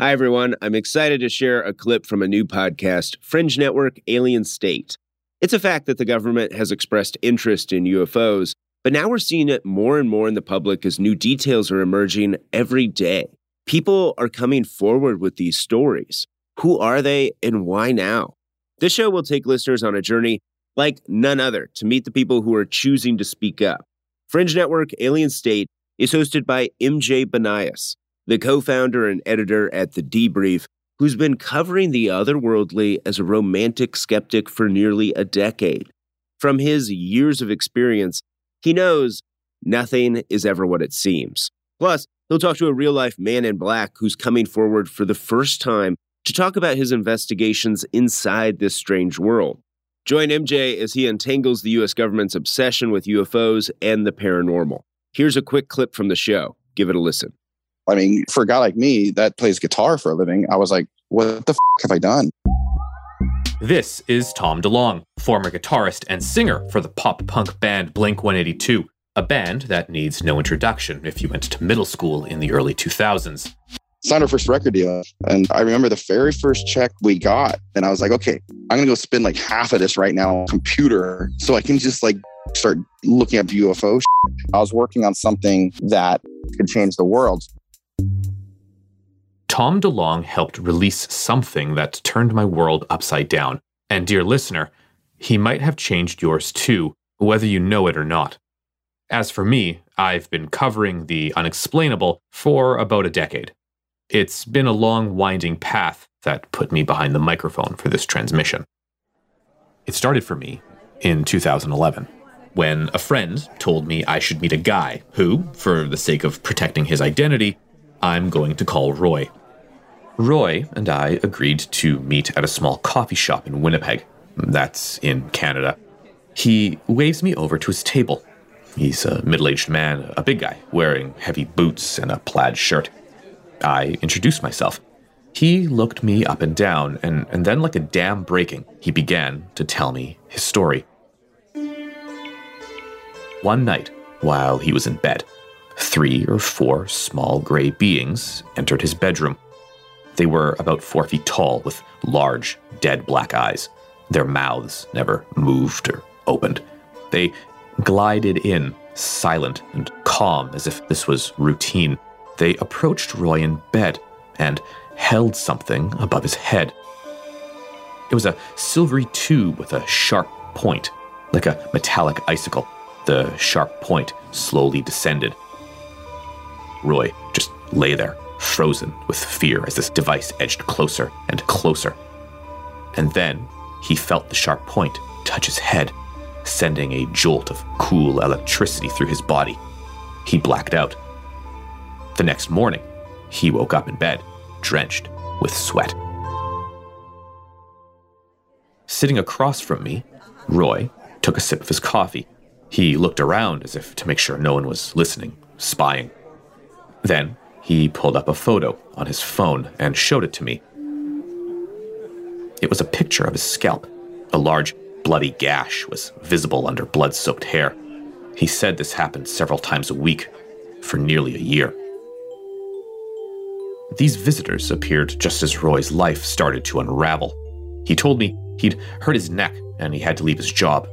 Hi, everyone. I'm excited to share a clip from a new podcast, Fringe Network Alien State. It's a fact that the government has expressed interest in UFOs, but now we're seeing it more and more in the public as new details are emerging every day. People are coming forward with these stories. Who are they and why now? This show will take listeners on a journey like none other to meet the people who are choosing to speak up. Fringe Network Alien State is hosted by MJ Banias the co founder and editor at The Debrief, who's been covering the otherworldly as a romantic skeptic for nearly a decade. From his years of experience, he knows nothing is ever what it seems. Plus, he'll talk to a real life man in black who's coming forward for the first time to talk about his investigations inside this strange world. Join MJ as he untangles the U.S. government's obsession with UFOs and the paranormal. Here's a quick clip from the show. Give it a listen. I mean, for a guy like me that plays guitar for a living, I was like, what the f- have I done? This is Tom DeLonge, former guitarist and singer for the pop punk band Blink 182, a band that needs no introduction if you went to middle school in the early 2000s. Signed our first record deal. And I remember the very first check we got. And I was like, okay, I'm going to go spend like half of this right now on computer so I can just like start looking up UFO. I was working on something that could change the world. Tom DeLonge helped release something that turned my world upside down. And dear listener, he might have changed yours too, whether you know it or not. As for me, I've been covering the unexplainable for about a decade. It's been a long, winding path that put me behind the microphone for this transmission. It started for me in 2011 when a friend told me I should meet a guy who, for the sake of protecting his identity, I'm going to call Roy. Roy and I agreed to meet at a small coffee shop in Winnipeg. That's in Canada. He waves me over to his table. He's a middle aged man, a big guy, wearing heavy boots and a plaid shirt. I introduced myself. He looked me up and down, and, and then, like a dam breaking, he began to tell me his story. One night, while he was in bed, Three or four small gray beings entered his bedroom. They were about four feet tall with large, dead black eyes. Their mouths never moved or opened. They glided in, silent and calm as if this was routine. They approached Roy in bed and held something above his head. It was a silvery tube with a sharp point, like a metallic icicle. The sharp point slowly descended Roy just lay there, frozen with fear as this device edged closer and closer. And then he felt the sharp point touch his head, sending a jolt of cool electricity through his body. He blacked out. The next morning, he woke up in bed, drenched with sweat. Sitting across from me, Roy took a sip of his coffee. He looked around as if to make sure no one was listening, spying. Then he pulled up a photo on his phone and showed it to me. It was a picture of his scalp. A large, bloody gash was visible under blood soaked hair. He said this happened several times a week for nearly a year. These visitors appeared just as Roy's life started to unravel. He told me he'd hurt his neck and he had to leave his job.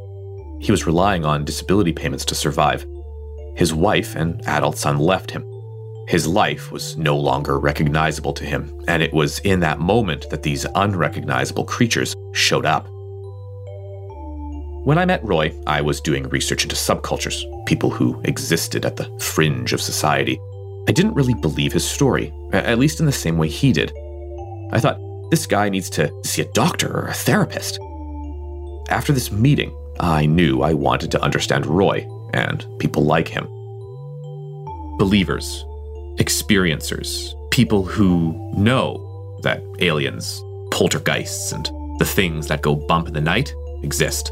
He was relying on disability payments to survive. His wife and adult son left him. His life was no longer recognizable to him, and it was in that moment that these unrecognizable creatures showed up. When I met Roy, I was doing research into subcultures, people who existed at the fringe of society. I didn't really believe his story, at least in the same way he did. I thought, this guy needs to see a doctor or a therapist. After this meeting, I knew I wanted to understand Roy and people like him. Believers, experiencers, people who know that aliens, poltergeists, and the things that go bump in the night exist.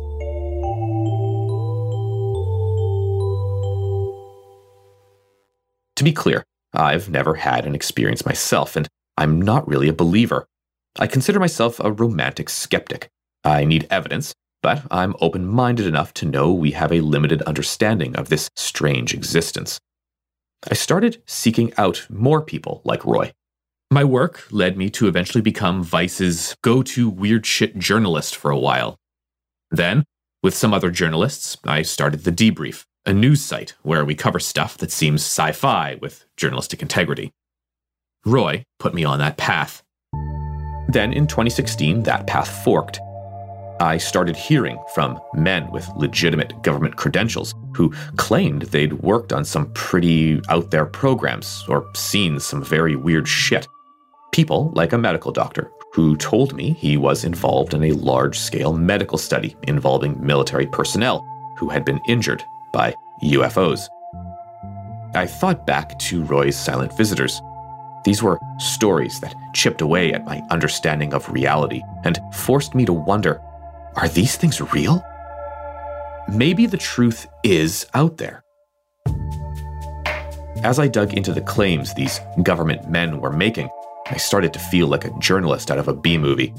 To be clear, I've never had an experience myself, and I'm not really a believer. I consider myself a romantic skeptic. I need evidence, but I'm open minded enough to know we have a limited understanding of this strange existence. I started seeking out more people like Roy. My work led me to eventually become Vice's go to weird shit journalist for a while. Then, with some other journalists, I started The Debrief, a news site where we cover stuff that seems sci fi with journalistic integrity. Roy put me on that path. Then in 2016, that path forked. I started hearing from men with legitimate government credentials who claimed they'd worked on some pretty out there programs or seen some very weird shit. People like a medical doctor who told me he was involved in a large scale medical study involving military personnel who had been injured by UFOs. I thought back to Roy's silent visitors these were stories that chipped away at my understanding of reality and forced me to wonder are these things real? Maybe the truth is out there. As I dug into the claims these government men were making, I started to feel like a journalist out of a B movie.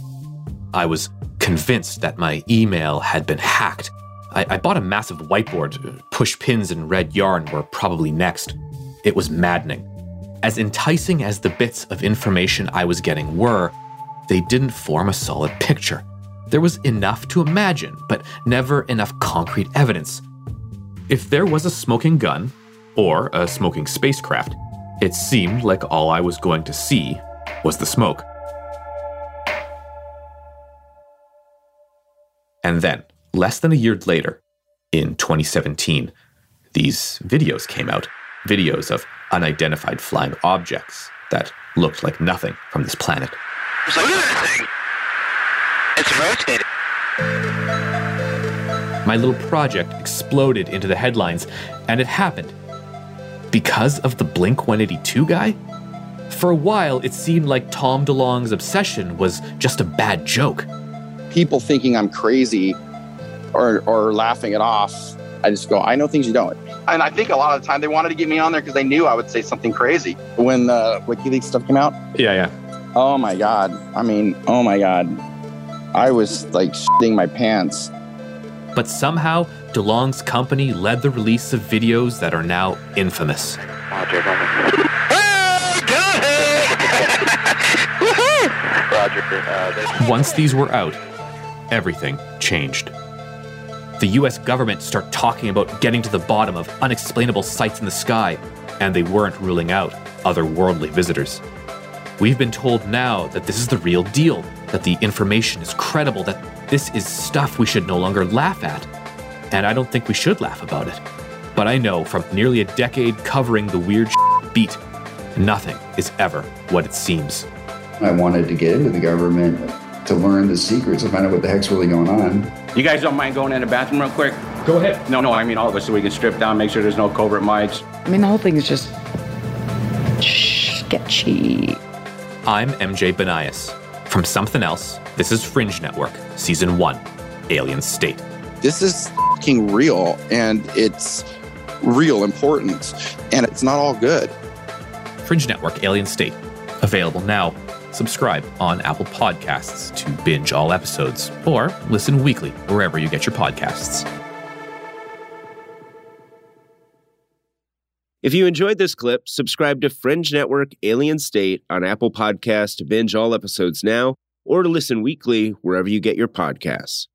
I was convinced that my email had been hacked. I, I bought a massive whiteboard. Push pins and red yarn were probably next. It was maddening. As enticing as the bits of information I was getting were, they didn't form a solid picture. There was enough to imagine, but never enough concrete evidence. If there was a smoking gun, or a smoking spacecraft, it seemed like all I was going to see was the smoke. And then, less than a year later, in 2017, these videos came out videos of unidentified flying objects that looked like nothing from this planet. Look at! It's rotating. My little project exploded into the headlines, and it happened. Because of the Blink 182 guy? For a while, it seemed like Tom DeLonge's obsession was just a bad joke. People thinking I'm crazy or, or laughing it off, I just go, I know things you don't. And I think a lot of the time they wanted to get me on there because they knew I would say something crazy. When the WikiLeaks stuff came out, Yeah, yeah. oh my God. I mean, oh my God. I was like shitting my pants. But somehow, DeLonge's company led the release of videos that are now infamous. Roger, Roger. Got it! Woohoo! Roger. Uh, they- Once these were out, everything changed. The US government started talking about getting to the bottom of unexplainable sights in the sky, and they weren't ruling out otherworldly visitors. We've been told now that this is the real deal, that the information is credible, that this is stuff we should no longer laugh at. And I don't think we should laugh about it. But I know from nearly a decade covering the weird beat, nothing is ever what it seems. I wanted to get into the government to learn the secrets and find out what the heck's really going on. You guys don't mind going in the bathroom real quick? Go ahead. No, no, I mean all of us so we can strip down, make sure there's no covert mics. I mean, the whole thing is just sketchy. I'm MJ Banias. From Somethin' Else, this is Fringe Network, Season 1 Alien State. This is fucking real and it's real important and it's not all good. Fringe Network Alien State. Available now. Subscribe on Apple Podcasts to binge all episodes or listen weekly wherever you get your podcasts. If you enjoyed this clip, subscribe to Fringe Network Alien State on Apple Podcasts to binge all episodes now or to listen weekly wherever you get your podcasts.